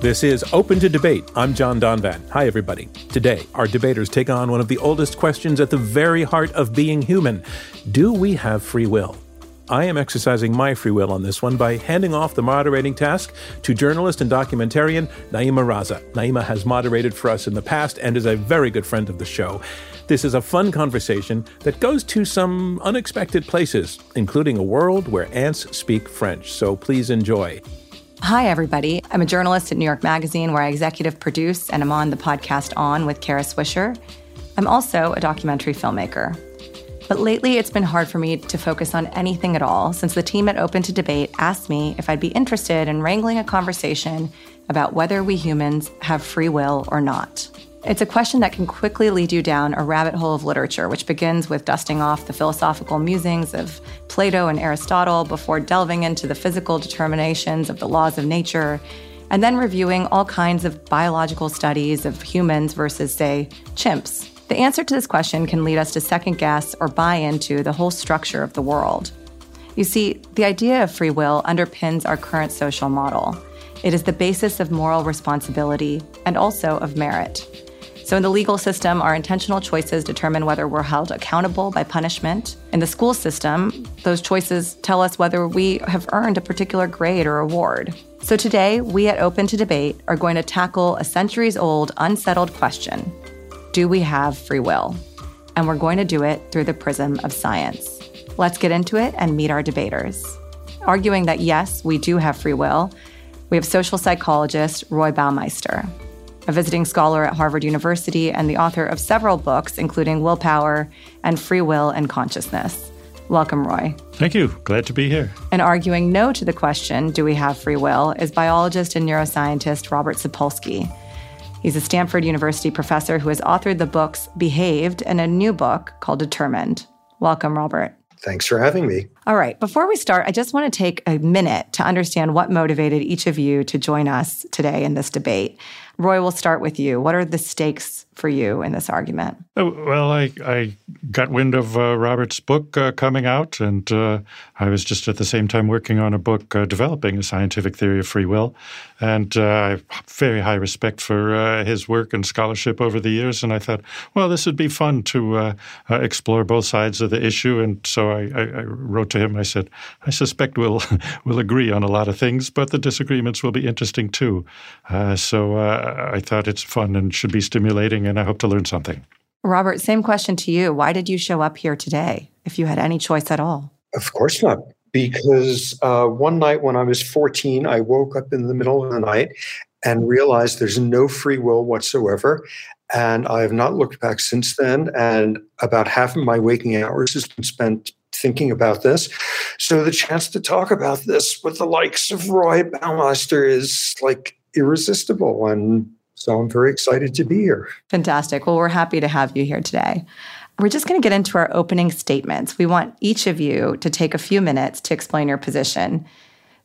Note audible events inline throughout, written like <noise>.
This is Open to Debate. I'm John Donvan. Hi, everybody. Today, our debaters take on one of the oldest questions at the very heart of being human Do we have free will? I am exercising my free will on this one by handing off the moderating task to journalist and documentarian Nayeema Raza. Nayeema has moderated for us in the past and is a very good friend of the show. This is a fun conversation that goes to some unexpected places, including a world where ants speak French. So please enjoy. Hi, everybody. I'm a journalist at New York Magazine, where I executive produce and I'm on the podcast On with Kara Swisher. I'm also a documentary filmmaker. But lately, it's been hard for me to focus on anything at all since the team at Open to Debate asked me if I'd be interested in wrangling a conversation about whether we humans have free will or not. It's a question that can quickly lead you down a rabbit hole of literature, which begins with dusting off the philosophical musings of Plato and Aristotle before delving into the physical determinations of the laws of nature, and then reviewing all kinds of biological studies of humans versus, say, chimps. The answer to this question can lead us to second guess or buy into the whole structure of the world. You see, the idea of free will underpins our current social model. It is the basis of moral responsibility and also of merit. So, in the legal system, our intentional choices determine whether we're held accountable by punishment. In the school system, those choices tell us whether we have earned a particular grade or award. So, today, we at Open to Debate are going to tackle a centuries old, unsettled question Do we have free will? And we're going to do it through the prism of science. Let's get into it and meet our debaters. Arguing that yes, we do have free will, we have social psychologist Roy Baumeister a visiting scholar at Harvard University and the author of several books, including Willpower and Free Will and Consciousness. Welcome, Roy. Thank you. Glad to be here. And arguing no to the question, do we have free will, is biologist and neuroscientist Robert Sapolsky. He's a Stanford University professor who has authored the books Behave and a new book called Determined. Welcome, Robert. Thanks for having me. All right. Before we start, I just want to take a minute to understand what motivated each of you to join us today in this debate. Roy, we'll start with you. What are the stakes for you in this argument? Oh, well, I, I got wind of uh, Robert's book uh, coming out, and uh, I was just at the same time working on a book uh, developing a scientific theory of free will. And uh, I have very high respect for uh, his work and scholarship over the years. And I thought, well, this would be fun to explore both sides of the issue. And so I, I, I, wrote to him. I said, I suspect we'll, <laughs> we'll agree on a lot of things, but the disagreements will be interesting too. so I thought it's fun and should be stimulating and I hope to learn something. Robert, same question to you. Why did you show up here today if you had any choice at all? Of course not. Because uh, one night when I was 14, I woke up in the middle of the night and realized there's no free will whatsoever. And I have not looked back since then. And about half of my waking hours has been spent thinking about this. So the chance to talk about this with the likes of Roy Baumeister is like irresistible. And so I'm very excited to be here. Fantastic. Well, we're happy to have you here today. We're just going to get into our opening statements. We want each of you to take a few minutes to explain your position.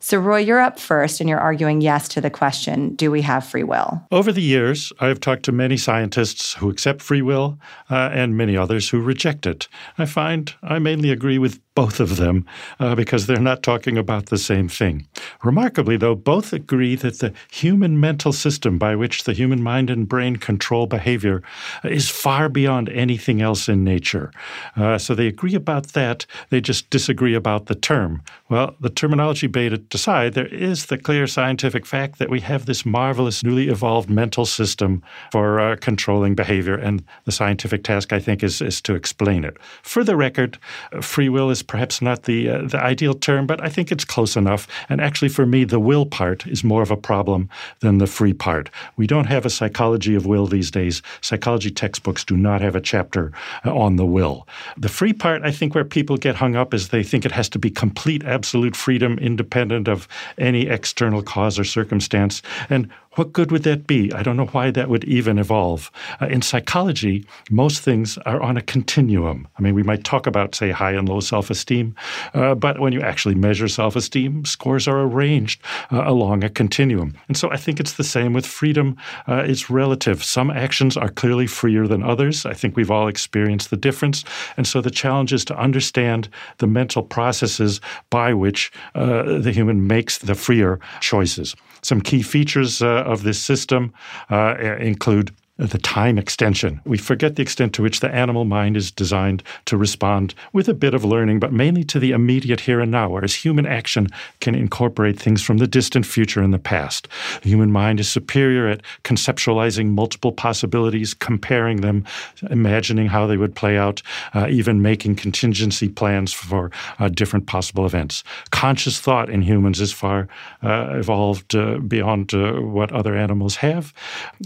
So, Roy, you're up first, and you're arguing yes to the question Do we have free will? Over the years, I've talked to many scientists who accept free will uh, and many others who reject it. I find I mainly agree with both of them uh, because they're not talking about the same thing. Remarkably, though, both agree that the human mental system by which the human mind and brain control behavior is far beyond anything else in nature. Uh, so they agree about that. They just disagree about the term. Well, the terminology beta aside, there is the clear scientific fact that we have this marvelous, newly evolved mental system for uh, controlling behavior, and the scientific task, I think, is, is to explain it. For the record, free will is perhaps not the uh, the ideal term, but I think it's close enough. And actually, for me, the will part is more of a problem than the free part. We don't have a psychology of will these days. Psychology textbooks do not have a chapter uh, on the will. The free part, I think, where people get hung up is they think it has to be complete, absolute freedom, independent independent of any external cause or circumstance. And what good would that be? I don't know why that would even evolve. Uh, in psychology, most things are on a continuum. I mean, we might talk about, say, high and low self esteem, uh, but when you actually measure self esteem, scores are arranged uh, along a continuum. And so I think it's the same with freedom. Uh, it's relative. Some actions are clearly freer than others. I think we've all experienced the difference. And so the challenge is to understand the mental processes by which uh, the human makes the freer choices. Some key features uh, of this system uh, include the time extension. We forget the extent to which the animal mind is designed to respond with a bit of learning, but mainly to the immediate here and now, whereas human action can incorporate things from the distant future and the past. The human mind is superior at conceptualizing multiple possibilities, comparing them, imagining how they would play out, uh, even making contingency plans for uh, different possible events. Conscious thought in humans is far uh, evolved uh, beyond uh, what other animals have,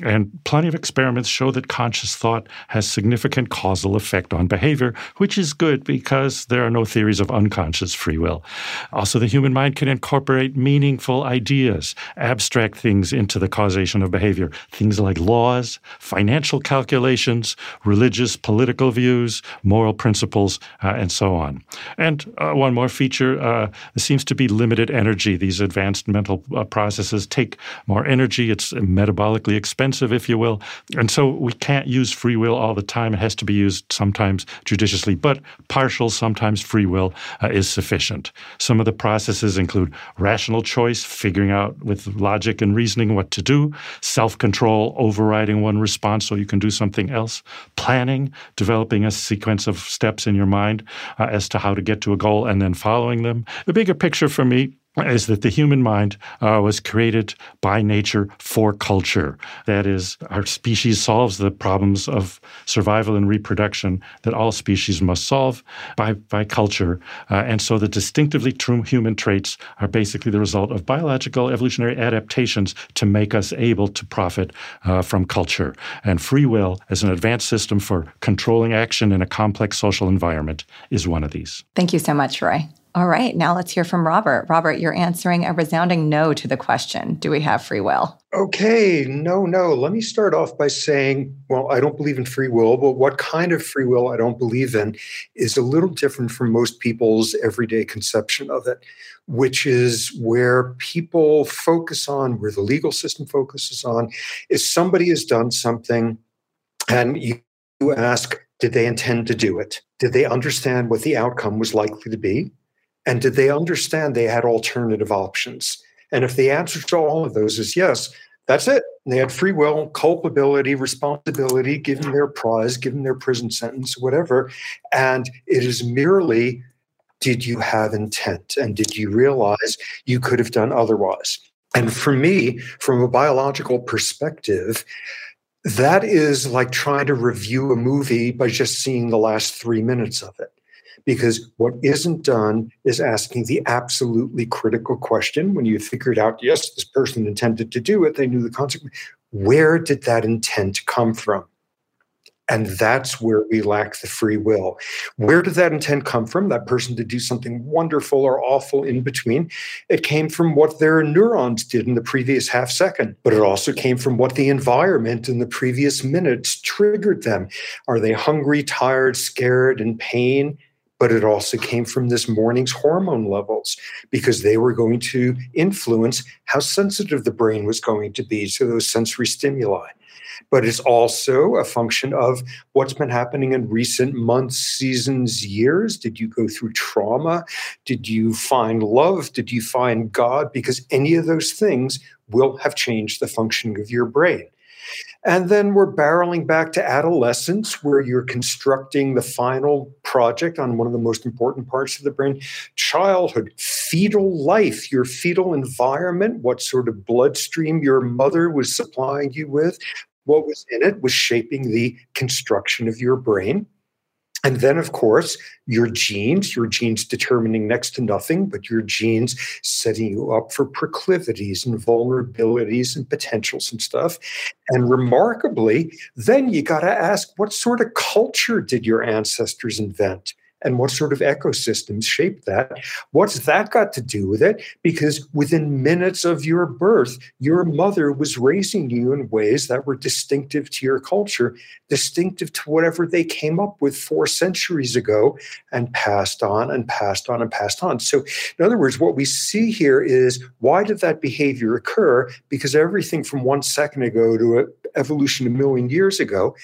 and plenty of experience experiments show that conscious thought has significant causal effect on behavior, which is good because there are no theories of unconscious free will. Also, the human mind can incorporate meaningful ideas, abstract things into the causation of behavior, things like laws, financial calculations, religious, political views, moral principles, uh, and so on. And uh, one more feature uh, seems to be limited energy. These advanced mental uh, processes take more energy. It's metabolically expensive, if you will. And so we can't use free will all the time. It has to be used sometimes judiciously, but partial, sometimes free will uh, is sufficient. Some of the processes include rational choice, figuring out with logic and reasoning what to do, self control, overriding one response so you can do something else, planning, developing a sequence of steps in your mind uh, as to how to get to a goal and then following them. The bigger picture for me is that the human mind uh, was created by nature for culture. That is, our species solves the problems of survival and reproduction that all species must solve by, by culture. Uh, and so the distinctively true human traits are basically the result of biological evolutionary adaptations to make us able to profit uh, from culture. And free will, as an advanced system for controlling action in a complex social environment, is one of these. Thank you so much, Roy. All right, now let's hear from Robert. Robert, you're answering a resounding no to the question Do we have free will? Okay, no, no. Let me start off by saying, well, I don't believe in free will, but what kind of free will I don't believe in is a little different from most people's everyday conception of it, which is where people focus on, where the legal system focuses on, is somebody has done something and you ask, did they intend to do it? Did they understand what the outcome was likely to be? And did they understand they had alternative options? And if the answer to all of those is yes, that's it. They had free will, culpability, responsibility, given their prize, given their prison sentence, whatever. And it is merely did you have intent? And did you realize you could have done otherwise? And for me, from a biological perspective, that is like trying to review a movie by just seeing the last three minutes of it because what isn't done is asking the absolutely critical question when you figured out, yes, this person intended to do it, they knew the consequence. Where did that intent come from? And that's where we lack the free will. Where did that intent come from? That person to do something wonderful or awful in between. It came from what their neurons did in the previous half second, but it also came from what the environment in the previous minutes triggered them. Are they hungry, tired, scared, in pain? But it also came from this morning's hormone levels because they were going to influence how sensitive the brain was going to be to those sensory stimuli. But it's also a function of what's been happening in recent months, seasons, years. Did you go through trauma? Did you find love? Did you find God? Because any of those things will have changed the functioning of your brain. And then we're barreling back to adolescence, where you're constructing the final project on one of the most important parts of the brain childhood, fetal life, your fetal environment, what sort of bloodstream your mother was supplying you with, what was in it was shaping the construction of your brain. And then, of course, your genes, your genes determining next to nothing, but your genes setting you up for proclivities and vulnerabilities and potentials and stuff. And remarkably, then you got to ask what sort of culture did your ancestors invent? And what sort of ecosystems shape that. What's that got to do with it? Because within minutes of your birth, your mother was raising you in ways that were distinctive to your culture, distinctive to whatever they came up with four centuries ago and passed on and passed on and passed on. So, in other words, what we see here is why did that behavior occur? Because everything from one second ago to evolution a million years ago.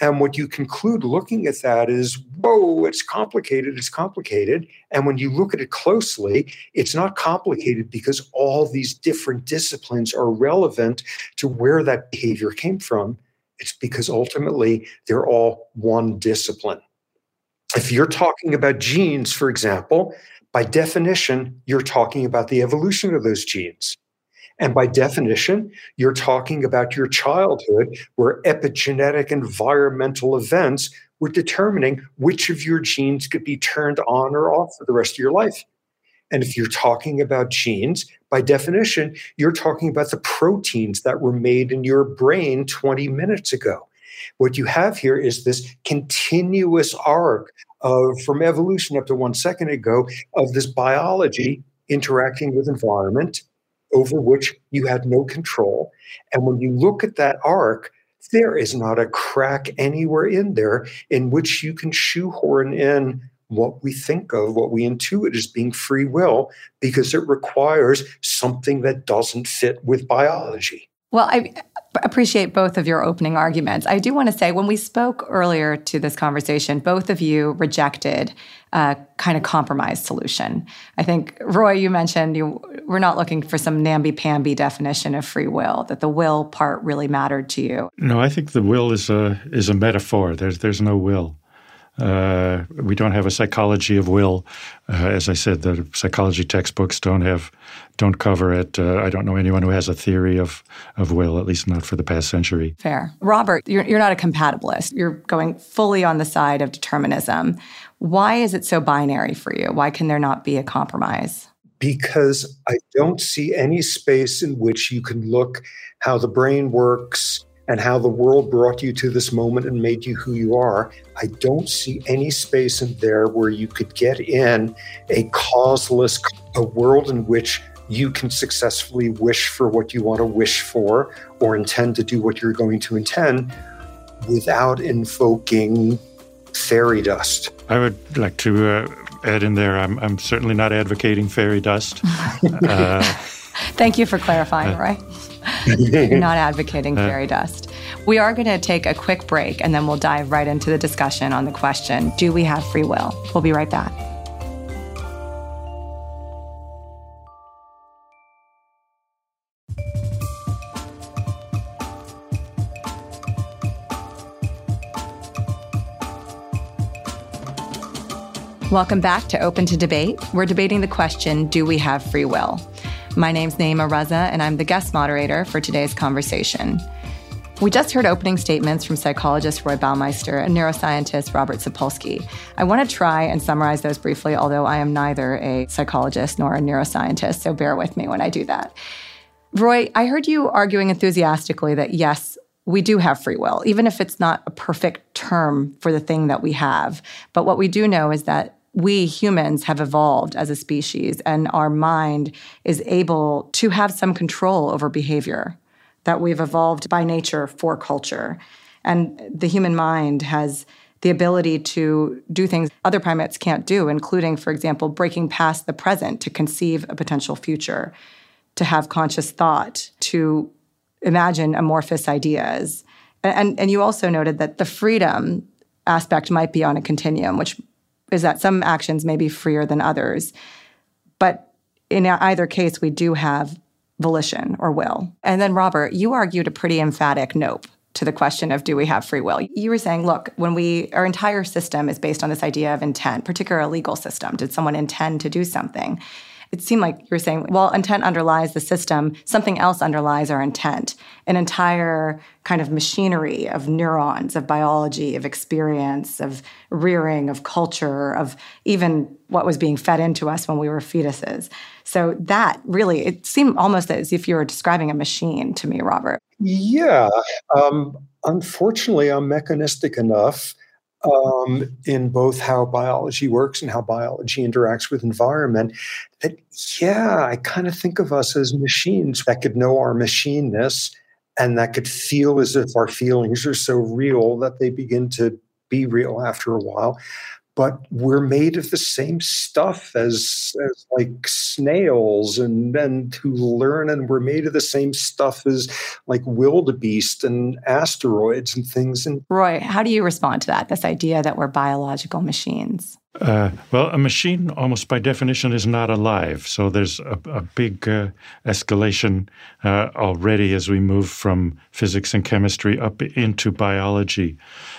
And what you conclude looking at that is, whoa, it's complicated, it's complicated. And when you look at it closely, it's not complicated because all these different disciplines are relevant to where that behavior came from. It's because ultimately they're all one discipline. If you're talking about genes, for example, by definition, you're talking about the evolution of those genes. And by definition, you're talking about your childhood where epigenetic environmental events were determining which of your genes could be turned on or off for the rest of your life. And if you're talking about genes, by definition, you're talking about the proteins that were made in your brain 20 minutes ago. What you have here is this continuous arc of from evolution up to one second ago of this biology interacting with environment over which you had no control. And when you look at that arc, there is not a crack anywhere in there in which you can shoehorn in what we think of, what we intuit as being free will, because it requires something that doesn't fit with biology. Well, I appreciate both of your opening arguments. I do want to say when we spoke earlier to this conversation, both of you rejected a kind of compromise solution. I think Roy, you mentioned you we're not looking for some namby-pamby definition of free will. That the will part really mattered to you. No, I think the will is a is a metaphor. There's there's no will. Uh, we don't have a psychology of will. Uh, as I said, the psychology textbooks don't have, don't cover it. Uh, I don't know anyone who has a theory of of will, at least not for the past century. Fair, Robert. You're you're not a compatibilist. You're going fully on the side of determinism. Why is it so binary for you? Why can there not be a compromise? Because I don't see any space in which you can look how the brain works and how the world brought you to this moment and made you who you are, I don't see any space in there where you could get in a causeless, a world in which you can successfully wish for what you want to wish for or intend to do what you're going to intend without invoking fairy dust. I would like to uh, add in there I'm, I'm certainly not advocating fairy dust. <laughs> uh, Thank you for clarifying, uh, Roy. <laughs> Not <laughs> advocating uh, fairy dust. We are going to take a quick break and then we'll dive right into the discussion on the question Do we have free will? We'll be right back. Welcome back to Open to Debate. We're debating the question Do we have free will? My name's Nayeema Raza, and I'm the guest moderator for today's conversation. We just heard opening statements from psychologist Roy Baumeister and neuroscientist Robert Sapolsky. I want to try and summarize those briefly, although I am neither a psychologist nor a neuroscientist, so bear with me when I do that. Roy, I heard you arguing enthusiastically that yes, we do have free will, even if it's not a perfect term for the thing that we have. But what we do know is that we humans have evolved as a species and our mind is able to have some control over behavior, that we've evolved by nature for culture. And the human mind has the ability to do things other primates can't do, including, for example, breaking past the present to conceive a potential future, to have conscious thought, to imagine amorphous ideas. And, and you also noted that the freedom aspect might be on a continuum, which is that some actions may be freer than others. But in either case, we do have volition or will. And then, Robert, you argued a pretty emphatic nope to the question of do we have free will. You were saying, look, when we our entire system is based on this idea of intent, particularly a legal system. Did someone intend to do something? It seemed like you were saying, well, intent underlies the system, something else underlies our intent. An entire kind of machinery of neurons, of biology, of experience, of rearing, of culture, of even what was being fed into us when we were fetuses. So that really, it seemed almost as if you were describing a machine to me, Robert. Yeah. Um, unfortunately, I'm mechanistic enough um, in both how biology works and how biology interacts with environment that yeah i kind of think of us as machines that could know our machineness and that could feel as if our feelings are so real that they begin to be real after a while but we're made of the same stuff as, as like snails and and who learn and we're made of the same stuff as like wildebeest and asteroids and things and roy how do you respond to that this idea that we're biological machines uh, well, a machine, almost by definition, is not alive. So there's a, a big uh, escalation uh, already as we move from physics and chemistry up into biology.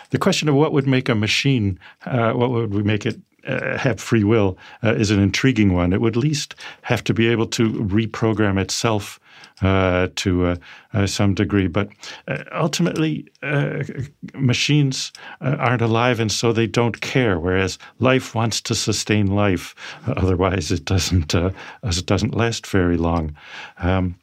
The question of what would make a machine, uh, what would we make it uh, have free will uh, is an intriguing one. It would at least have to be able to reprogram itself uh, to uh, uh, some degree. But ultimately, machines aren't alive, and so they don't care. Whereas life wants to sustain life, <laughs> otherwise it doesn't. it doesn't last very long. Um,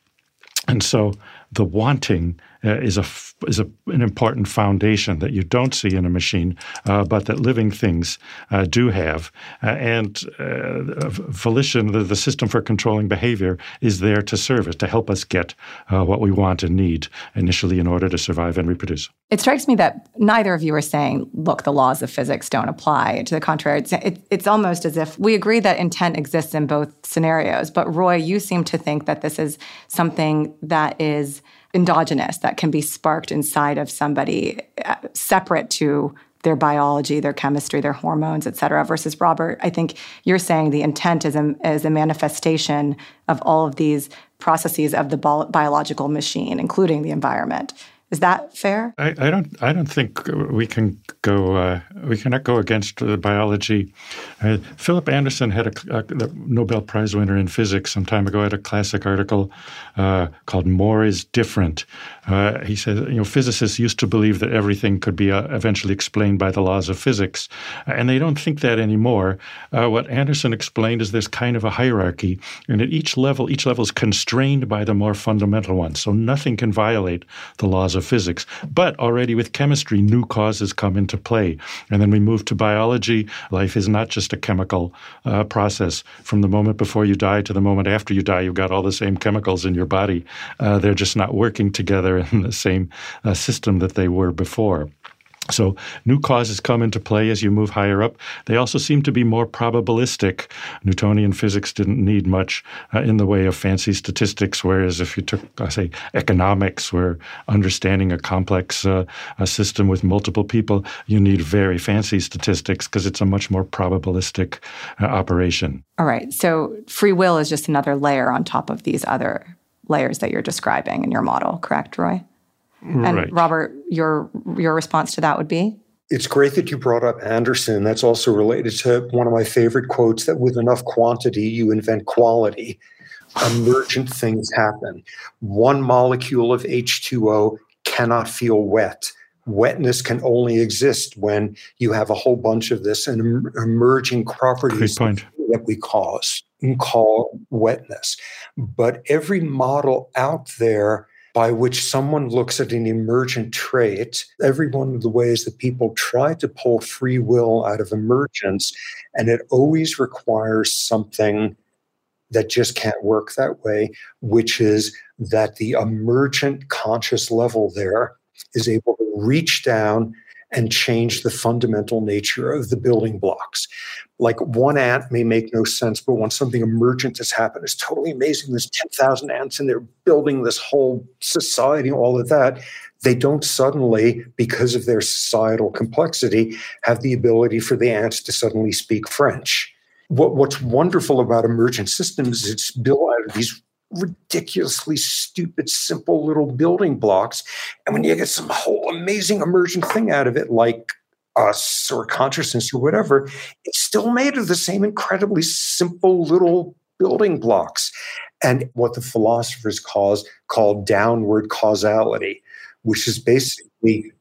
and so the wanting uh, is a is a, an important foundation that you don't see in a machine, uh, but that living things uh, do have. Uh, and uh, volition, the, the, system for controlling behavior, is there to serve to help us get what we want and need initially in order to survive and reproduce. It strikes me that neither of you are saying, look, the laws of physics don't apply. To the contrary, it's, it, it's almost as if we agree that intent exists in both scenarios. But Roy, you seem to think that this is something that is endogenous that can be sparked inside of somebody uh, separate to their biology, their chemistry, their hormones, et cetera, versus Robert, I think you're saying the intent is a, is a manifestation of all of these processes of the biological machine, including the environment. Is that fair? I, I, don't. I don't think we can go. Uh, we cannot go against the biology. Uh, Philip Anderson had a, a, Nobel Prize winner in physics some time ago. Had a classic article uh, called "More is Different." Uh, he said, you know, physicists used to believe that everything could be uh, eventually explained by the laws of physics, and they don't think that anymore. Uh, what Anderson explained is there's kind of a hierarchy, and at each level, each level is constrained by the more fundamental one. So nothing can violate the laws of physics. But already with chemistry, new causes come into play. And then we move to biology. Life is not just a chemical uh, process. From the moment before you die to the moment after you die, you've got all the same chemicals in your body. Uh, they're just not working together <laughs> in the same uh, system that they were before. So new causes come into play as you move higher up. They also seem to be more probabilistic. Newtonian physics didn't need much uh, in the way of fancy statistics, whereas if you took, I say, economics, where understanding a complex uh, a system with multiple people, you need very fancy statistics because it's a much more probabilistic uh, operation. All right. So free will is just another layer on top of these other layers that you're describing in your model, correct, Roy? And right. Robert, your your response to that would be? It's great that you brought up Anderson. That's also related to one of my favorite quotes that with enough quantity, you invent quality. Emergent things happen. One molecule of H2O cannot feel wet. Wetness can only exist when you have a whole bunch of this and emerging properties that we cause and call wetness. But every model out there by which someone looks at an emergent trait, every one of the ways that people try to pull free will out of emergence, and it always requires something that just can't work that way, which is that the emergent conscious level there is able to reach down and change the fundamental nature of the building blocks. Like one ant may make no sense, but when something emergent has happened, it's totally amazing. There's 10,000 ants and they're building this whole society, all of that. They don't suddenly, because of their societal complexity, have the ability for the ants to suddenly speak French. What, what's wonderful about emergent systems is it's built out of these ridiculously stupid, simple little building blocks. And when you get some whole amazing emergent thing out of it, like us or consciousness or whatever, it's still made of the same incredibly simple little building blocks. And what the philosophers cause call downward causality, which is basically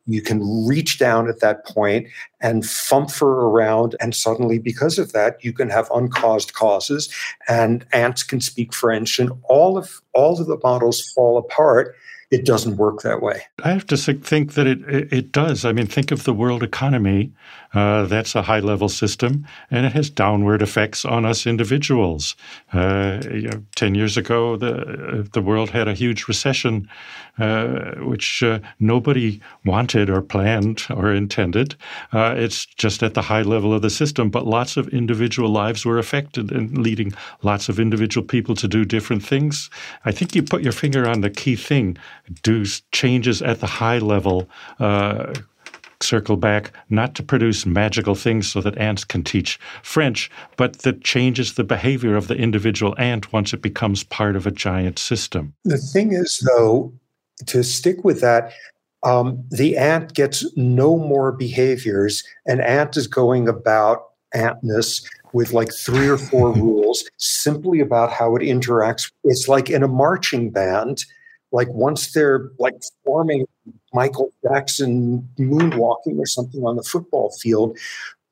you can reach down at that point and fumfer around and suddenly because of that you can have uncaused causes and ants can speak french and all of all of the models fall apart it doesn't work that way. I have to think that it, it, it does. I mean, think of the world economy. Uh, that's a high level system, and it has downward effects on us individuals. Uh, you know, Ten years ago, the the world had a huge recession, uh, which uh, nobody wanted or planned or intended. Uh, it's just at the high level of the system, but lots of individual lives were affected, and leading lots of individual people to do different things. I think you put your finger on the key thing do changes at the high level uh, circle back not to produce magical things so that ants can teach French, but that changes the behavior of the individual ant once it becomes part of a giant system. The thing is, though, to stick with that, um, the ant gets no more behaviors. An ant is going about antness with like three or four <laughs> rules simply about how it interacts. It's like in a marching band like once they're like forming Michael Jackson moonwalking or something on the football field,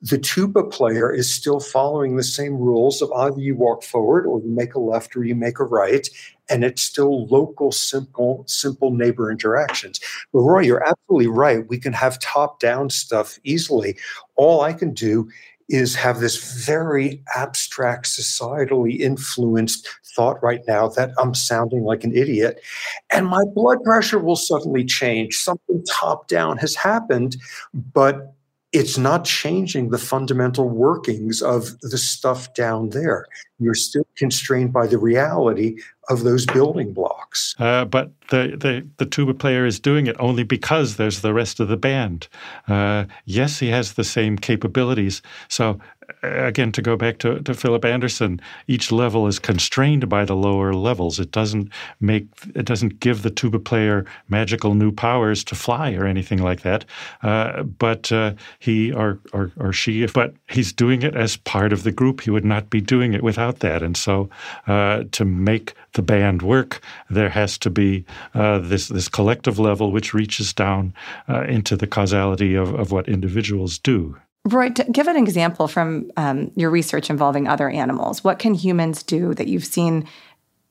the tuba player is still following the same rules of either you walk forward or you make a left or you make a right and it's still local simple simple neighbor interactions. But roy you're absolutely right. We can have top down stuff easily. All i can do is have this very abstract, societally influenced thought right now that I'm sounding like an idiot. And my blood pressure will suddenly change. Something top down has happened, but it's not changing the fundamental workings of the stuff down there. You're still constrained by the reality of those building blocks. Uh, but the, the, the, tuba player is doing it only because there's the rest of the band. Uh, yes, he has the same capabilities. So again, to go back to, to Philip Anderson, each level is constrained by the lower levels. It doesn't make it doesn't give the tuba player magical new powers to fly or anything like that. Uh, but uh, he or, or or she, but he's doing it as part of the group. He would not be doing it without that. And so, uh, to make the band work, there has to be uh, this this collective level which reaches down uh, into the causality of, of what individuals do. Roy, give an example from um, your research involving other animals. What can humans do that you've seen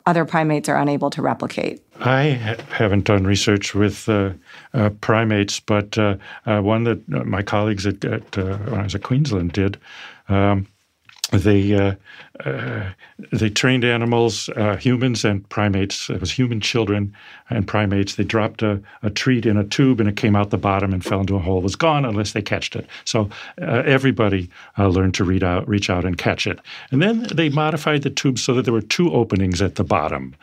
other primates are unable to replicate? I ha- haven't done research with uh, uh, primates, but uh, uh one that uh, my colleagues at, at uh, when I was at Queensland did. Um, they uh, they trained animals, uh, humans and primates. It was human children and primates. They dropped a, a, treat in a tube and it came out the bottom and fell into a hole. It was gone unless they catched it. So uh, everybody uh, learned to read out, reach out and catch it. And then they modified the tube so that there were two openings at the bottom,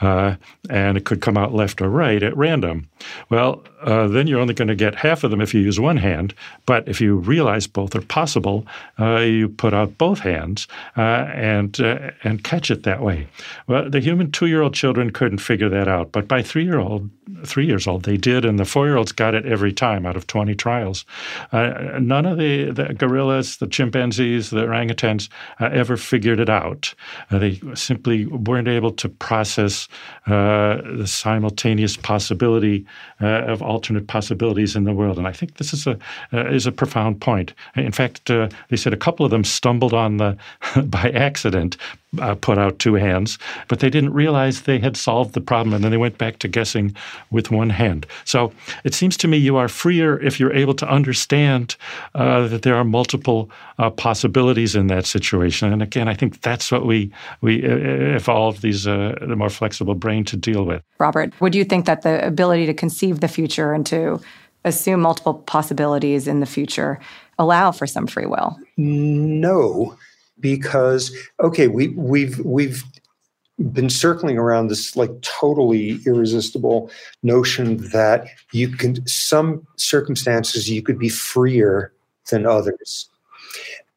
uh, and it could come out left or right at random. Well, uh, then you're only going to get half of them if you use one hand. But if you realize both are possible, you put out both hands and uh, and catch it that way. Well, the human two-year-old children couldn't figure that out, but by three-year-old, three years old, they did, and the four-year-olds got it every time out of 20 trials. Uh, none of the, the gorillas, the chimpanzees, the orangutans uh, ever figured it out. Uh, they simply weren't able to process uh, the simultaneous possibility uh, of alternate possibilities in the world, and I think this is a is a profound point. In fact, they said a couple of them stumbled on the <laughs> by accident uh, put out two hands, but they didn't realize they had solved the problem, and then they went back to guessing with one hand. So it seems to me you are freer if you're able to understand uh, that there are multiple uh, possibilities in that situation. And again, I think that's what we we uh, evolved these uh, the more flexible brain to deal with. Robert, would you think that the ability to conceive the future and to assume multiple possibilities in the future allow for some free will? No because okay, we we've we've been circling around this like totally irresistible notion that you can some circumstances you could be freer than others.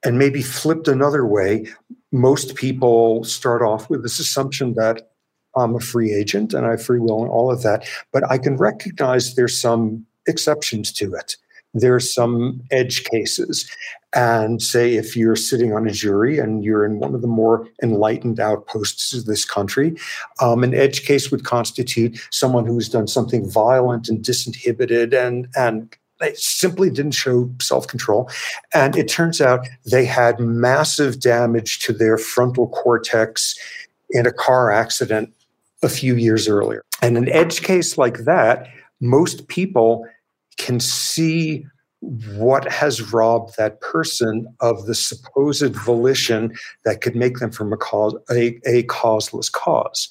And maybe flipped another way most people start off with this assumption that i'm a free agent and i have free will and all of that but i can recognize there's some exceptions to it there's some edge cases. And say if you're sitting on a jury and you're in one of the more enlightened outposts of this country, um, an edge case would constitute someone who's done something violent and disinhibited and and They simply didn't show self control. And it turns out they had massive damage to their frontal cortex in a car accident a few years earlier. And an edge case like that, most people can see what has robbed that person of the supposed volition that could make them from a cause a, a causeless cause.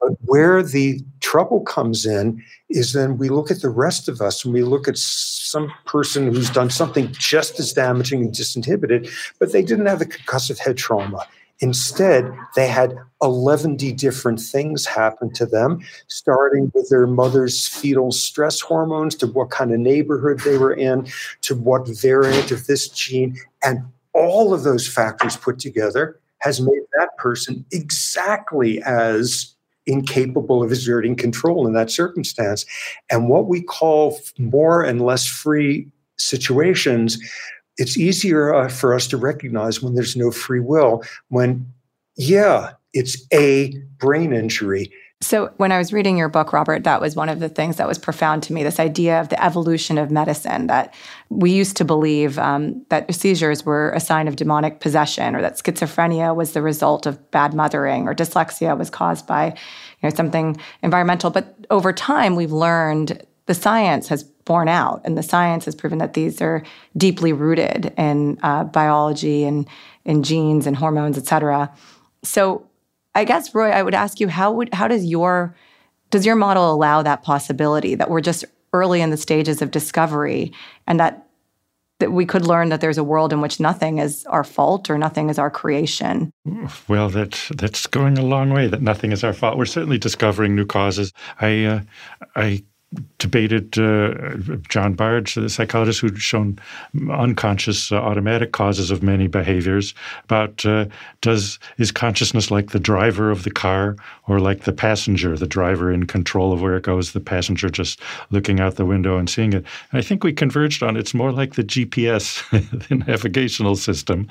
But where the trouble comes in is then we look at the rest of us and we look at some person who's done something just as damaging and disinhibited, but they didn't have the concussive head trauma. Instead, they had 11 different things happen to them, starting with their mother's fetal stress hormones to what kind of neighborhood they were in, to what variant of this gene. And all of those factors put together has made that person exactly as incapable of exerting control in that circumstance. And what we call more and less free situations it's easier uh, for us to recognize when there's no free will, when, yeah, it's a brain injury. So, when I was reading your book, Robert, that was one of the things that was profound to me this idea of the evolution of medicine that we used to believe um, that seizures were a sign of demonic possession or that schizophrenia was the result of bad mothering or dyslexia was caused by you know, something environmental. But over time, we've learned the science has borne out, and the science has proven that these are deeply rooted in uh, biology and in genes and hormones, et cetera. So, I guess Roy, I would ask you how would how does your does your model allow that possibility that we're just early in the stages of discovery and that that we could learn that there's a world in which nothing is our fault or nothing is our creation. Well, that that's going a long way. That nothing is our fault. We're certainly discovering new causes. I uh, I debated uh, John Bargh, the psychologist who'd shown unconscious uh, automatic causes of many behaviors. About uh, does is consciousness like the driver of the car or like the passenger, the driver in control of where it goes, the passenger just looking out the window and seeing it? And I think we converged on it's more like the GPS, <laughs> the navigational system.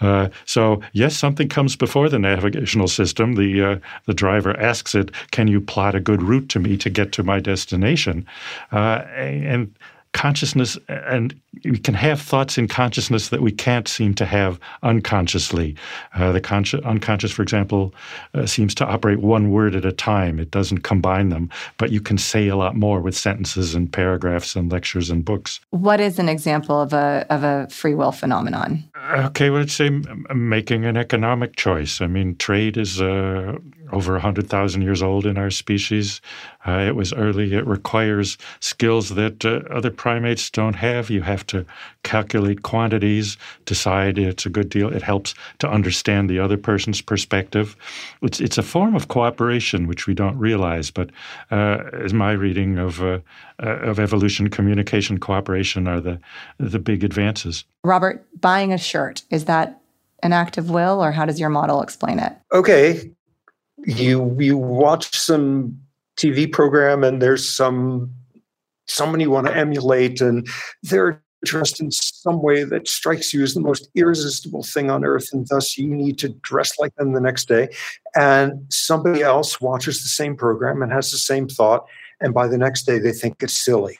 Uh, so yes, something comes before the navigational system. The uh, the driver asks it, "Can you plot a good route to me to get to my destination?" Uh, and consciousness and we can have thoughts in consciousness that we can't seem to have unconsciously. Uh, the consci- unconscious, for example, uh, seems to operate one word at a time. It doesn't combine them, but you can say a lot more with sentences and paragraphs and lectures and books. What is an example of a of a free will phenomenon? Okay, well, let's say making an economic choice. I mean, trade is uh, over 100,000 years old in our species. Uh, it was early. It requires skills that uh, other primates don't have. You have to calculate quantities, decide it's a good deal. It helps to understand the other person's perspective. It's, it's a form of cooperation which we don't realize, but uh, as my reading of, uh, uh, of evolution, communication, cooperation are the, the big advances. Robert, buying a shirt, is that an act of will, or how does your model explain it? Okay, you you watch some TV program and there's some someone you want to emulate and they're dressed in some way that strikes you as the most irresistible thing on earth and thus you need to dress like them the next day. And somebody else watches the same program and has the same thought and by the next day they think it's silly.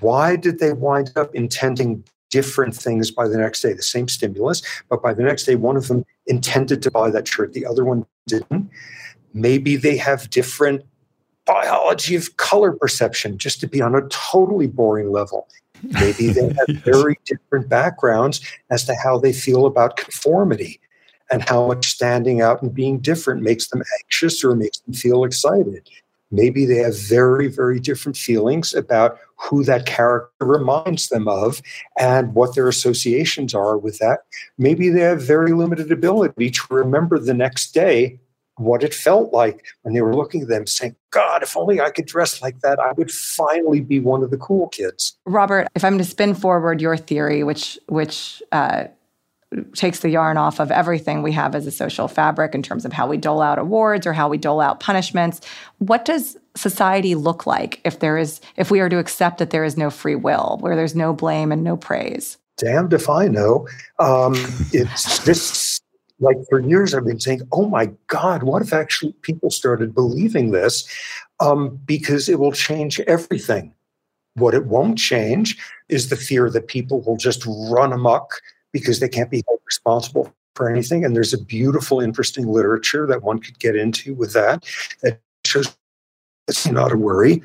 Why did they wind up intending different things by the next day? The same stimulus but by the next day one of them intended to buy that shirt the other one didn't maybe they have different biology of color perception just to be on a totally boring level. Maybe they <laughs> have yes. very different backgrounds as to how they feel about conformity and how much standing out and being different makes them anxious or makes them feel excited. Maybe they have very, very different feelings about who that character reminds them of and what their associations are with that. Maybe they have very limited ability to remember the next day what it felt like when they were looking at them saying, God, if only I could dress like that, I would finally be one of the cool kids. Robert, if I'm to spin forward your theory, which which uh, takes the yarn off of everything we have as a social fabric in terms of how we dole out awards or how we dole out punishments, what does society look like if there is if we are to accept that there is no free will, where there's no blame and no praise? Damned if I know. Um, it's <laughs> this like for years I've been saying, oh my God, what if actually people started believing this? Um, because it will change everything. What it won't change is the fear that people will just run amok because they can't be held responsible for anything. And there's a beautiful, interesting literature that one could get into with that that shows it's not a worry.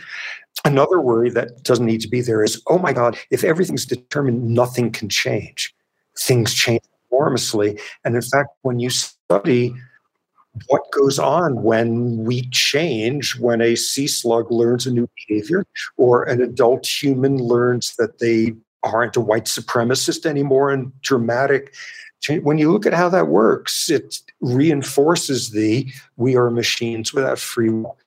Another worry that doesn't need to be there is oh my God, if everything's determined, nothing can change. Things change enormously. And in fact, when you study what goes on when we change, when a sea slug learns a new behavior, or an adult human learns that they aren't a white supremacist anymore and dramatic when you look at how that works, it reinforces the we are machines without free will.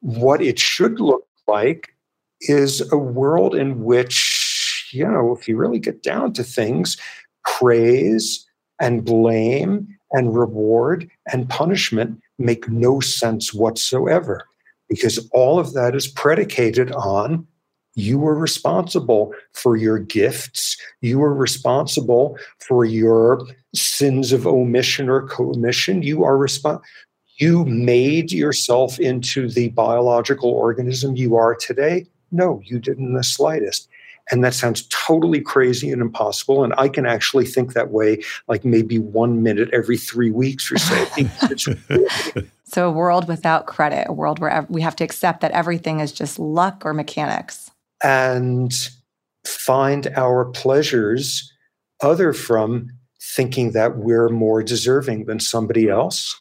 What it should look like is a world in which, you know, if you really get down to things, praise and blame and reward and punishment make no sense whatsoever because all of that is predicated on you were responsible for your gifts. You were responsible for your sins of omission or commission. You are responsible. You made yourself into the biological organism you are today. No, you didn't in the slightest. And that sounds totally crazy and impossible. And I can actually think that way, like maybe one minute every three weeks or so. <laughs> so, a world without credit, a world where we have to accept that everything is just luck or mechanics and find our pleasures other from thinking that we're more deserving than somebody else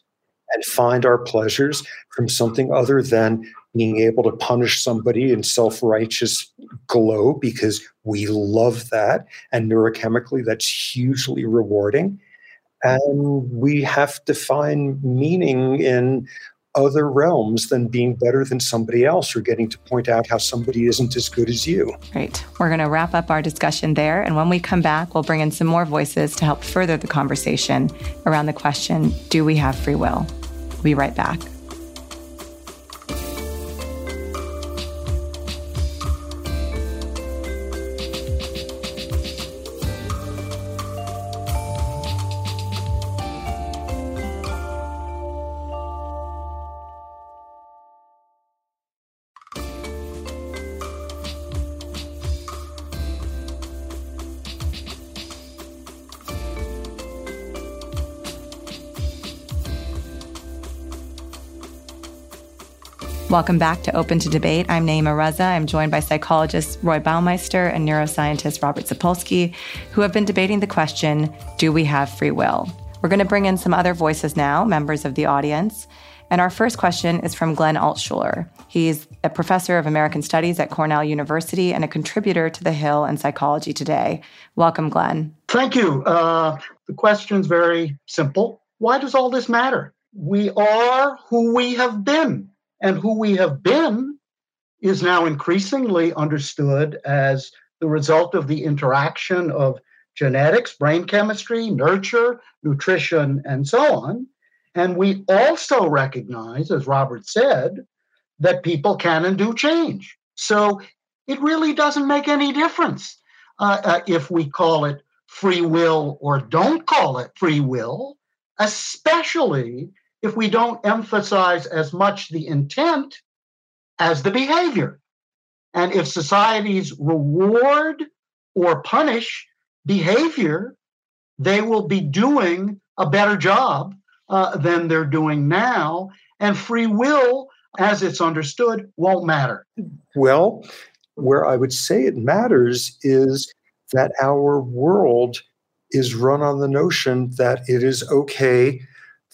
and find our pleasures from something other than being able to punish somebody in self-righteous glow because we love that and neurochemically that's hugely rewarding. And we have to find meaning in other realms than being better than somebody else or getting to point out how somebody isn't as good as you. Great. We're going to wrap up our discussion there. And when we come back, we'll bring in some more voices to help further the conversation around the question Do we have free will? We'll be right back. Welcome back to Open to Debate. I'm Nayeema Raza. I'm joined by psychologist Roy Baumeister and neuroscientist Robert Sapolsky, who have been debating the question Do we have free will? We're going to bring in some other voices now, members of the audience. And our first question is from Glenn Altschuler. He's a professor of American Studies at Cornell University and a contributor to The Hill and Psychology Today. Welcome, Glenn. Thank you. Uh, the question's very simple. Why does all this matter? We are who we have been and who we have been is now increasingly understood as the result of the interaction of genetics, brain chemistry, nurture, nutrition, and so on. And we also recognize, as Robert said, that people can and do change. So it really doesn't make any difference uh, uh, if we call it free will or don't call it free will, especially if we don't emphasize as much the intent as the behavior. And if societies reward or punish behavior, they will be doing a better job uh, than they're doing now. And free will, as it's understood, won't matter. Well, where I would say it matters is that our world is run on the notion that it is okay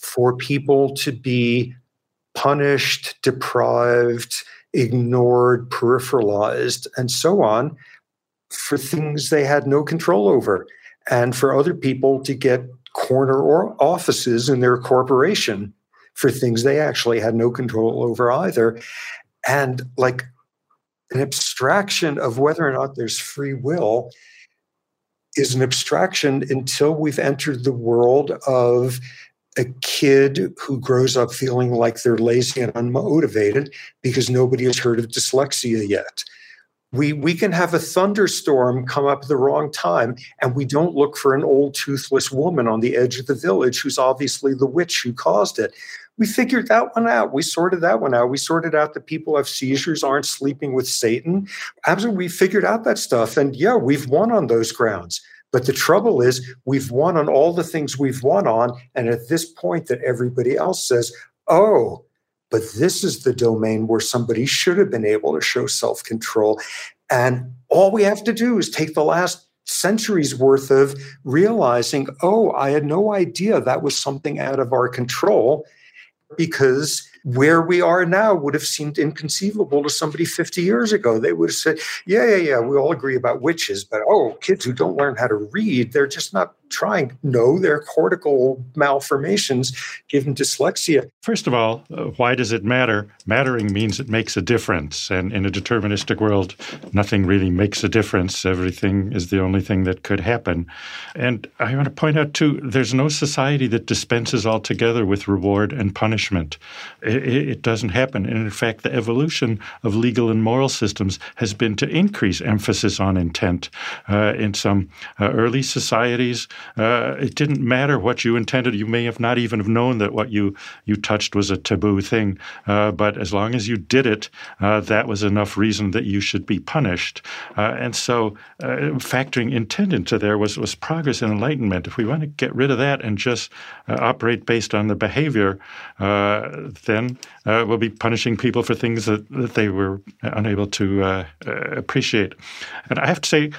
for people to be punished, deprived, ignored, peripheralized, and so on for things they had no control over, and for other people to get corner or offices in their corporation for things they actually had no control over either. And like an abstraction of whether or not there's free will is an abstraction until we've entered the world of a kid who grows up feeling like they're lazy and unmotivated because nobody has heard of dyslexia yet. We, we can have a thunderstorm come up at the wrong time, and we don't look for an old toothless woman on the edge of the village who's obviously the witch who caused it. We figured that one out. We sorted that one out. We sorted out that people have seizures, aren't sleeping with Satan. Absolutely, we figured out that stuff. And yeah, we've won on those grounds. But the trouble is, we've won on all the things we've won on. And at this point, that everybody else says, oh, but this is the domain where somebody should have been able to show self control. And all we have to do is take the last centuries worth of realizing, oh, I had no idea that was something out of our control because where we are now would have seemed inconceivable to somebody 50 years ago. They would have said, yeah, yeah, yeah, we all agree about witches, but oh, kids who don't learn how to read, they're just not trying. No, they're cortical malformations given dyslexia. First of all, uh, why does it matter? Mattering means it makes a difference. And in a deterministic world, nothing really makes a difference. Everything is the only thing that could happen. And I want to point out, too, there's no society that dispenses altogether with reward and punishment. It, it doesn't happen. And in fact, the evolution of legal and moral systems has been to increase emphasis on intent. Uh, in some uh, early societies, uh, it didn't matter what you intended. You may have not even have known that what you you touched was a taboo thing. Uh, but as long as you did it, uh, that was enough reason that you should be punished. Uh, and so, uh, factoring intent into there was was progress and enlightenment. If we want to get rid of that and just uh, operate based on the behavior, then we'll be punishing people for things that, that they were unable to appreciate. And I have to say,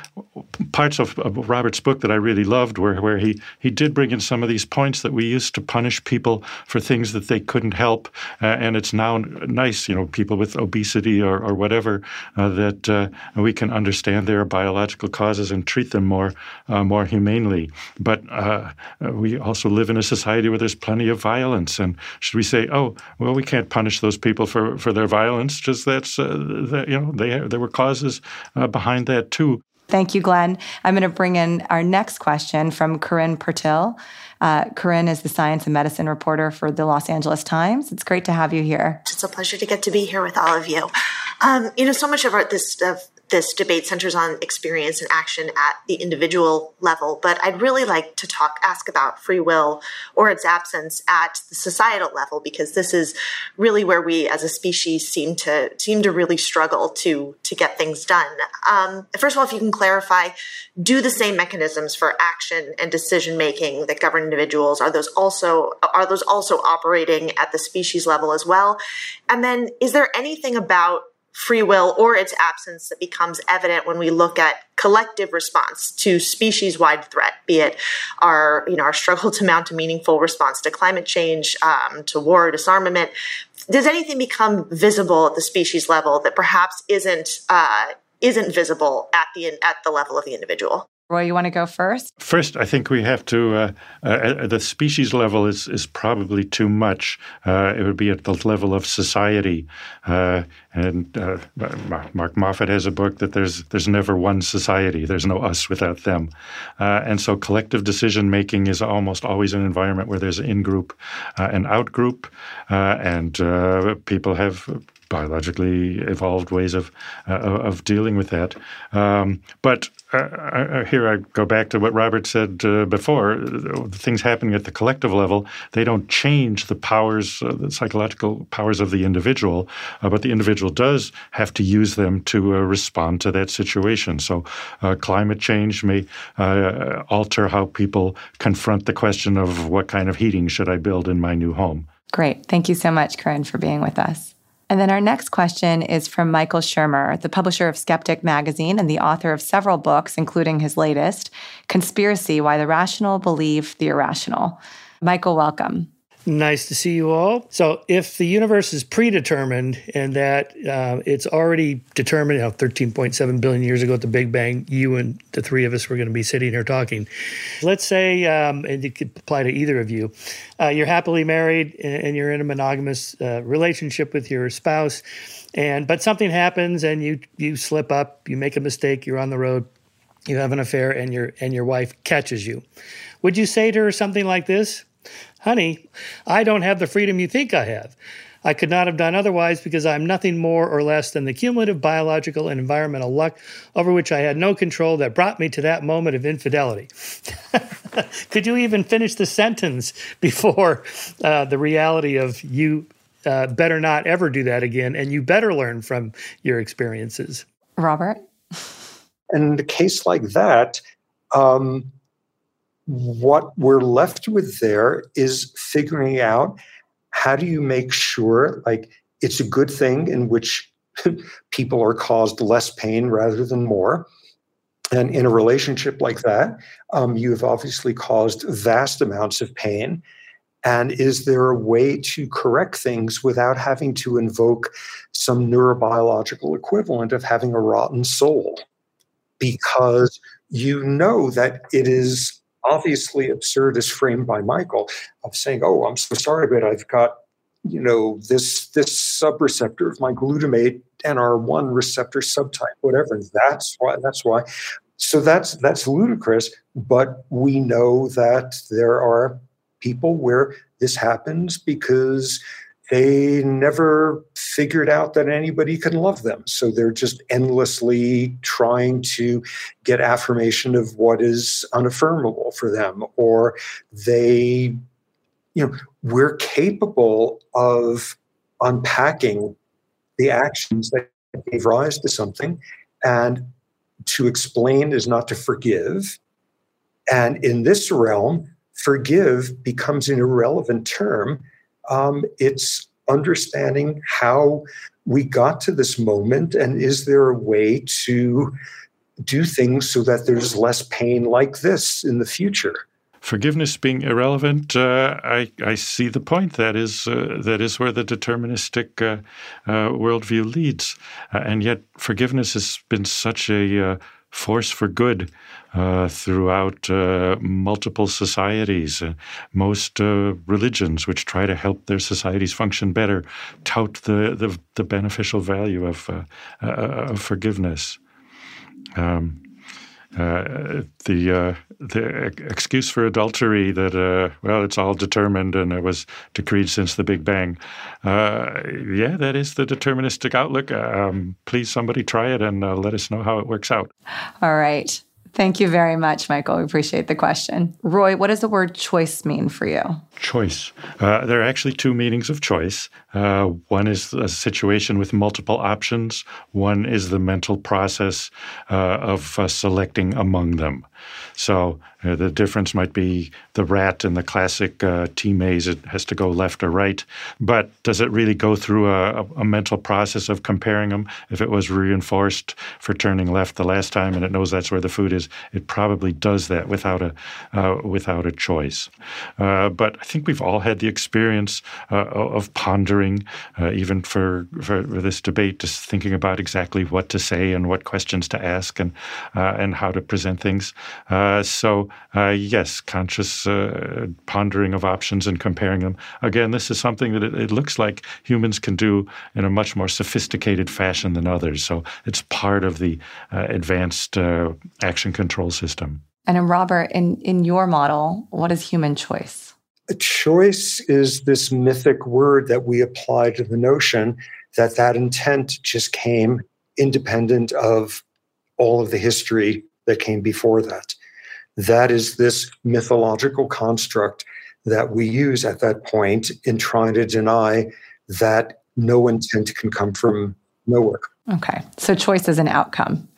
parts of, of Robert's book that I really loved were where he, he did bring in some of these points that we used to punish people for things that they couldn't help. Uh, and it's now nice, you know, people with obesity or, or whatever, uh, that uh, we can understand their biological causes and treat them more, uh, more humanely. But uh, we also live in a society where there's plenty of violence. And should we say, oh, well, we can't punish those people for, for their violence, just that's, uh, that, you know, they, there were causes behind that too. Thank you, Glenn. I'm going to bring in our next question from Corinne Purtill. Uh, Corinne is the science and medicine reporter for the Los Angeles Times. It's great to have you here. It's a pleasure to get to be here with all of you. Um, you know, so much of our, this stuff this debate centers on experience and action at the individual level, but I'd really like to talk, ask about free will or its absence at the societal level, because this is really where we as a species seem to, seem to really struggle to, to get things done. Um, first of all, if you can clarify, do the same mechanisms for action and decision making that govern individuals, are those also, are those also operating at the species level as well? And then is there anything about free will or its absence that becomes evident when we look at collective response to species-wide threat, be it our you know our struggle to mount a meaningful response to climate change, um, to war, disarmament. Does anything become visible at the species level that perhaps isn't uh, isn't visible at the at the level of the individual? Roy, you want to go first? First, I think we have to. Uh, uh, the species level is is probably too much. Uh, it would be at the level of society. Uh, and uh, Mark Moffett has a book that there's there's never one society. There's no us without them. Uh, and so, collective decision making is almost always an environment where there's an in group and out group, and people have biologically evolved ways of uh, of dealing with that. Um, but uh, uh, here I go back to what Robert said uh, before. Things happening at the collective level, they don't change the powers, uh, the psychological powers of the individual, uh, but the individual does have to use them to respond to that situation. So, climate change may alter how people confront the question of what kind of heating should I build in my new home. Great. Thank you so much, Corinne, for being with us. And then our next question is from Michael Shermer, the publisher of Skeptic magazine and the author of several books, including his latest, Conspiracy Why the Rational Believe the Irrational. Michael, welcome. Nice to see you all. So, if the universe is predetermined and that uh, it's already determined, you know, 13.7 billion years ago at the Big Bang, you and the three of us were going to be sitting here talking. Let's say, um, and it could apply to either of you, uh, you're happily married and you're in a monogamous uh, relationship with your spouse, and but something happens and you you slip up, you make a mistake, you're on the road, you have an affair, and your and your wife catches you. Would you say to her something like this? Honey, I don't have the freedom you think I have. I could not have done otherwise because I'm nothing more or less than the cumulative biological and environmental luck over which I had no control that brought me to that moment of infidelity. <laughs> could you even finish the sentence before uh, the reality of you uh, better not ever do that again and you better learn from your experiences? Robert? And in a case like that, um, what we're left with there is figuring out how do you make sure like it's a good thing in which <laughs> people are caused less pain rather than more. And in a relationship like that um, you have obviously caused vast amounts of pain. And is there a way to correct things without having to invoke some neurobiological equivalent of having a rotten soul? Because you know that it is obviously absurd as framed by Michael of saying, "Oh, I'm so sorry, but I've got you know this this subreceptor of my glutamate NR1 receptor subtype, whatever. That's why. That's why." So that's that's ludicrous. But we know that there are people where this happens because they never figured out that anybody can love them. So they're just endlessly trying to get affirmation of what is unaffirmable for them, or they, you know, we're capable of unpacking the actions that gave rise to something. And to explain is not to forgive. And in this realm, forgive becomes an irrelevant term um, it's understanding how we got to this moment and is there a way to do things so that there's less pain like this in the future forgiveness being irrelevant, uh, I, I see the point. That is uh, that is where the deterministic uh, uh worldview leads, uh, and yet forgiveness has been such a uh, force for good uh, throughout uh, multiple societies. Uh, most uh, religions, which try to help their societies function better, tout the, the, the beneficial value of, uh, uh, of forgiveness. Um, uh, the uh, the excuse for adultery that uh, well it's all determined and it was decreed since the Big Bang. yeah, that is the deterministic outlook. Um, please, somebody try it and let us know how it works out. All right. Thank you very much, Michael. We appreciate the question. Roy, what does the word choice mean for you? Choice. Uh, there are actually two meanings of choice. Uh, one is a situation with multiple options, one is the mental process uh, of uh, selecting among them. So uh, the difference might be the rat in the classic uh, T maze, it has to go left or right. But does it really go through a, a, mental process of comparing them? If it was reinforced for turning left the last time and it knows that's where the food is, it probably does that without a, without a choice. But think we've all had the experience uh, of pondering, uh, even for, for, this debate, just thinking about exactly what to say and what questions to ask and, and how to present things. so uh, yes, conscious uh, pondering of options and comparing them. Again, this is something that it, it, looks like humans can do in a much more sophisticated fashion than others. So it's part of the uh, advanced uh, action control system. And Robert, in, in your model, what is human choice? A choice is this mythic word that we apply to the notion that that intent just came independent of all of the history that came before that. That is this mythological construct that we use at that point in trying to deny that no intent can come from nowhere. Okay. So choice is an outcome,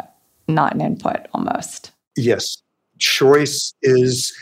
not an input almost. Yes. Choice is,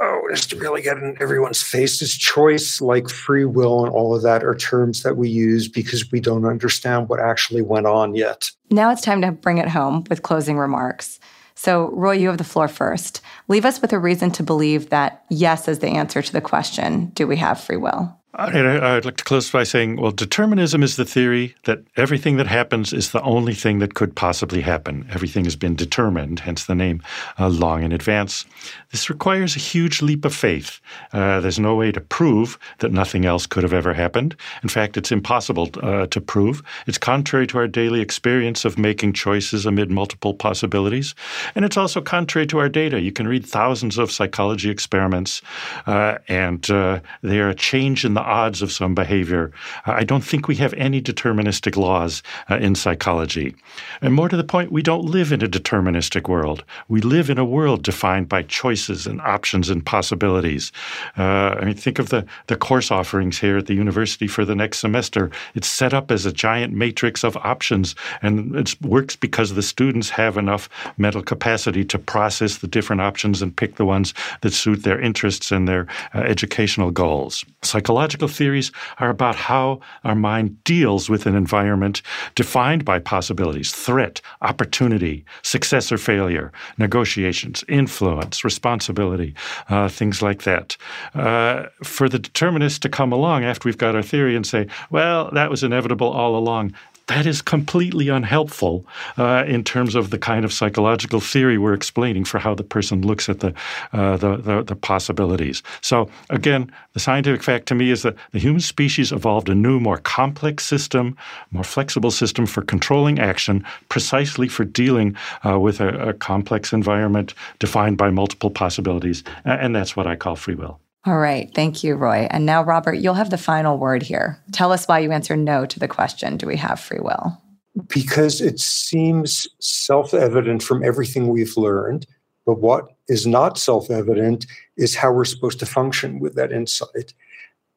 oh, just to really get in everyone's faces, choice, like free will and all of that, are terms that we use because we don't understand what actually went on yet. Now it's time to bring it home with closing remarks. So, Roy, you have the floor first. Leave us with a reason to believe that yes is the answer to the question do we have free will? I'd like to close by saying, well, determinism is the theory that everything that happens is the only thing that could possibly happen. Everything has been determined, hence the name, uh, long in advance. This requires a huge leap of faith. Uh, there's no way to prove that nothing else could have ever happened. In fact, it's impossible uh, to prove. It's contrary to our daily experience of making choices amid multiple possibilities. And it's also contrary to our data. You can read thousands of psychology experiments, uh, and uh, they are a change in the odds of some behavior. I don't think we have any deterministic laws uh, in psychology. And more to the point, we don't live in a deterministic world. We live in a world defined by choices and options and possibilities. Uh, I mean, think of the, the course offerings here at the university for the next semester. It's set up as a giant matrix of options, and it works because the students have enough mental capacity to process the different options and pick the ones that suit their interests and their uh, educational goals. Psychological theories are about how our mind deals with an environment defined by possibilities, threat, opportunity, success or failure, negotiations, influence, responsibility, uh, things like that. Uh, for the determinists to come along after we've got our theory and say, well, that was inevitable all along, that is completely unhelpful uh, in terms of the kind of psychological theory we're explaining for how the person looks at the, uh, the, the, the, possibilities. So, again, the scientific fact to me is that the human species evolved a new, more complex system, more flexible system for controlling action, precisely for dealing uh, with a, a, complex environment defined by multiple possibilities. And that's what I call free will. All right. Thank you, Roy. And now, Robert, you'll have the final word here. Tell us why you answer no to the question Do we have free will? Because it seems self evident from everything we've learned. But what is not self evident is how we're supposed to function with that insight.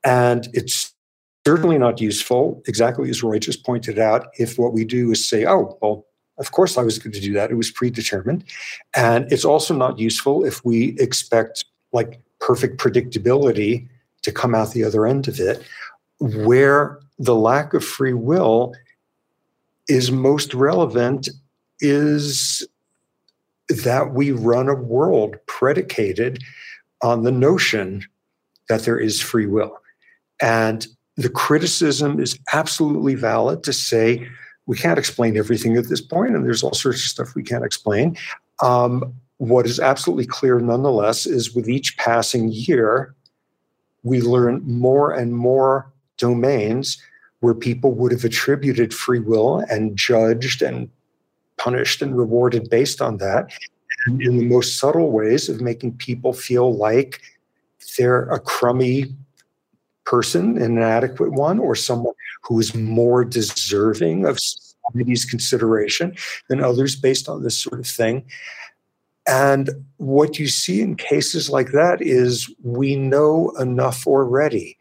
And it's certainly not useful, exactly as Roy just pointed out, if what we do is say, oh, well, of course I was going to do that. It was predetermined. And it's also not useful if we expect like perfect predictability to come out the other end of it, where the lack of free will is most relevant is that we run a world predicated on the notion that there is free will. And the criticism is absolutely valid to say we can't explain everything at this point, and there's all sorts of stuff we can't explain. Um, what is absolutely clear nonetheless is with each passing year, we learn more and more domains where people would have attributed free will and judged and punished and rewarded based on that. And in the most subtle ways of making people feel like they're a crummy person, an inadequate one, or someone who is more deserving of society's consideration than others based on this sort of thing. And what you see in cases like that is we know enough already.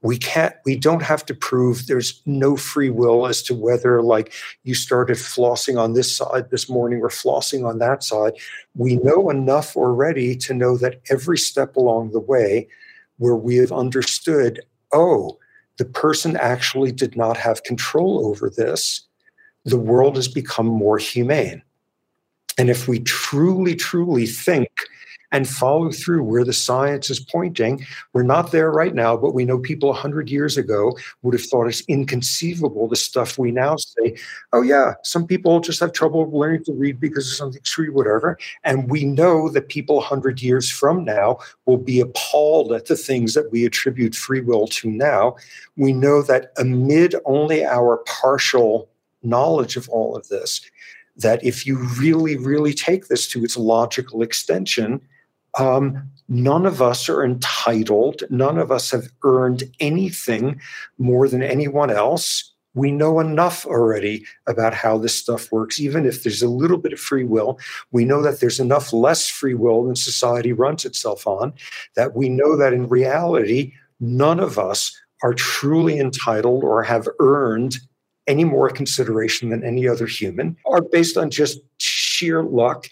We can't, we don't have to prove there's no free will as to whether, like, you started flossing on this side this morning or flossing on that side. We know enough already to know that every step along the way where we have understood, oh, the person actually did not have control over this, the world has become more humane and if we truly, truly think and follow through where the science is pointing, we're not there right now, but we know people 100 years ago would have thought it's inconceivable the stuff we now say. Oh, yeah, some people just have trouble learning to read because of something extreme, whatever. And we know that people 100 years from now will be appalled at the things that we attribute free will to now. We know that amid only our partial knowledge of all of this, that if you really, really take this to its logical extension, um, none of us are entitled, none of us have earned anything more than anyone else. We know enough already about how this stuff works. Even if there's a little bit of free will, we know that there's enough less free will than society runs itself on, that we know that in reality, none of us are truly entitled or have earned any more consideration than any other human are based on just sheer luck.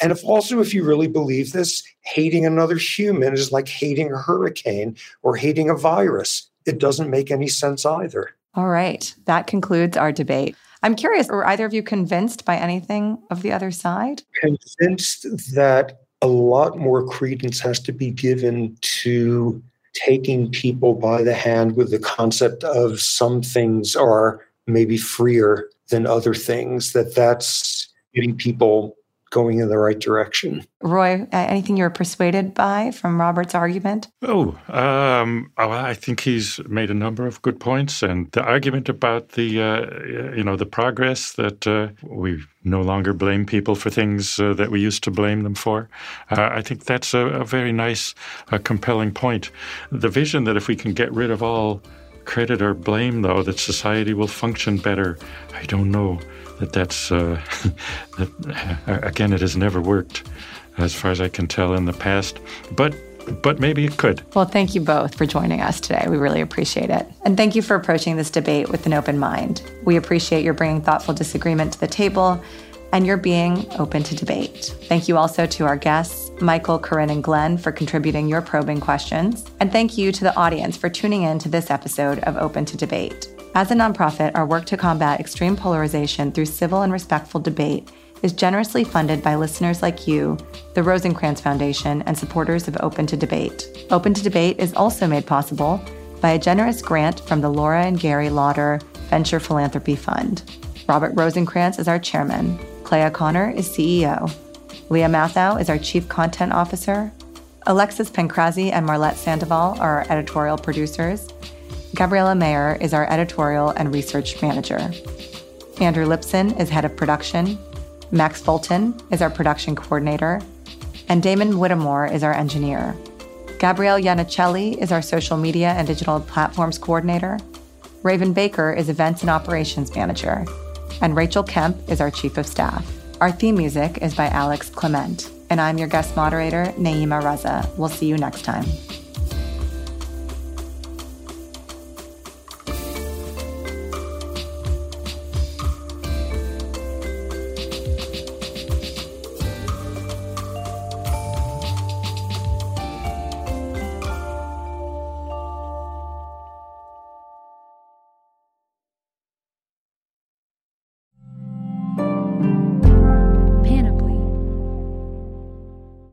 And if also, if you really believe this, hating another human is like hating a hurricane or hating a virus. It doesn't make any sense either. All right. That concludes our debate. I'm curious, were either of you convinced by anything of the other side? Convinced that a lot more credence has to be given to taking people by the hand with the concept of some things are maybe freer than other things that that's getting people going in the right direction. Roy, anything you were persuaded by from Robert's argument? Oh, um, oh, I think he's made a number of good points, and the argument about the, uh, you know, the progress that uh, we no longer blame people for things uh, that we used to blame them for. Uh, I think that's a, a very nice, uh, compelling point. The vision that if we can get rid of all credit or blame, though, that society will function better. I don't know that that's uh, <laughs> that, uh, again it has never worked as far as I can tell in the past but but maybe it could. Well, thank you both for joining us today. We really appreciate it. And thank you for approaching this debate with an open mind. We appreciate your bringing thoughtful disagreement to the table and your being open to debate. Thank you also to our guests, Michael, Corinne, and Glenn, for contributing your probing questions. And thank you to the audience for tuning in to this episode of Open to Debate. As a nonprofit, our work to combat extreme polarization through civil and respectful debate is generously funded by listeners like you, the Rosenkranz Foundation, and supporters of Open to Debate. Open to Debate is also made possible by a generous grant from the Laura and Gary Lauder Venture Philanthropy Fund. Robert Rosenkranz is our chairman. Clea Conner is CEO. Lia Matthow is our chief content officer. Alexis Pancrazi and Marlette Sandoval are our editorial producers. Gabriella Mayer is our editorial and research manager. Andrew Lipson is head of production. Max Fulton is our production coordinator. And Damon Whittemore is our engineer. Gabrielle Yanicelli is our social media and digital platforms coordinator. Raven Baker is events and operations manager. And Rachel Kemp is our chief of staff. Our theme music is by Alex Clement. And I'm your guest moderator, Nayeema Raza. We'll see you next time.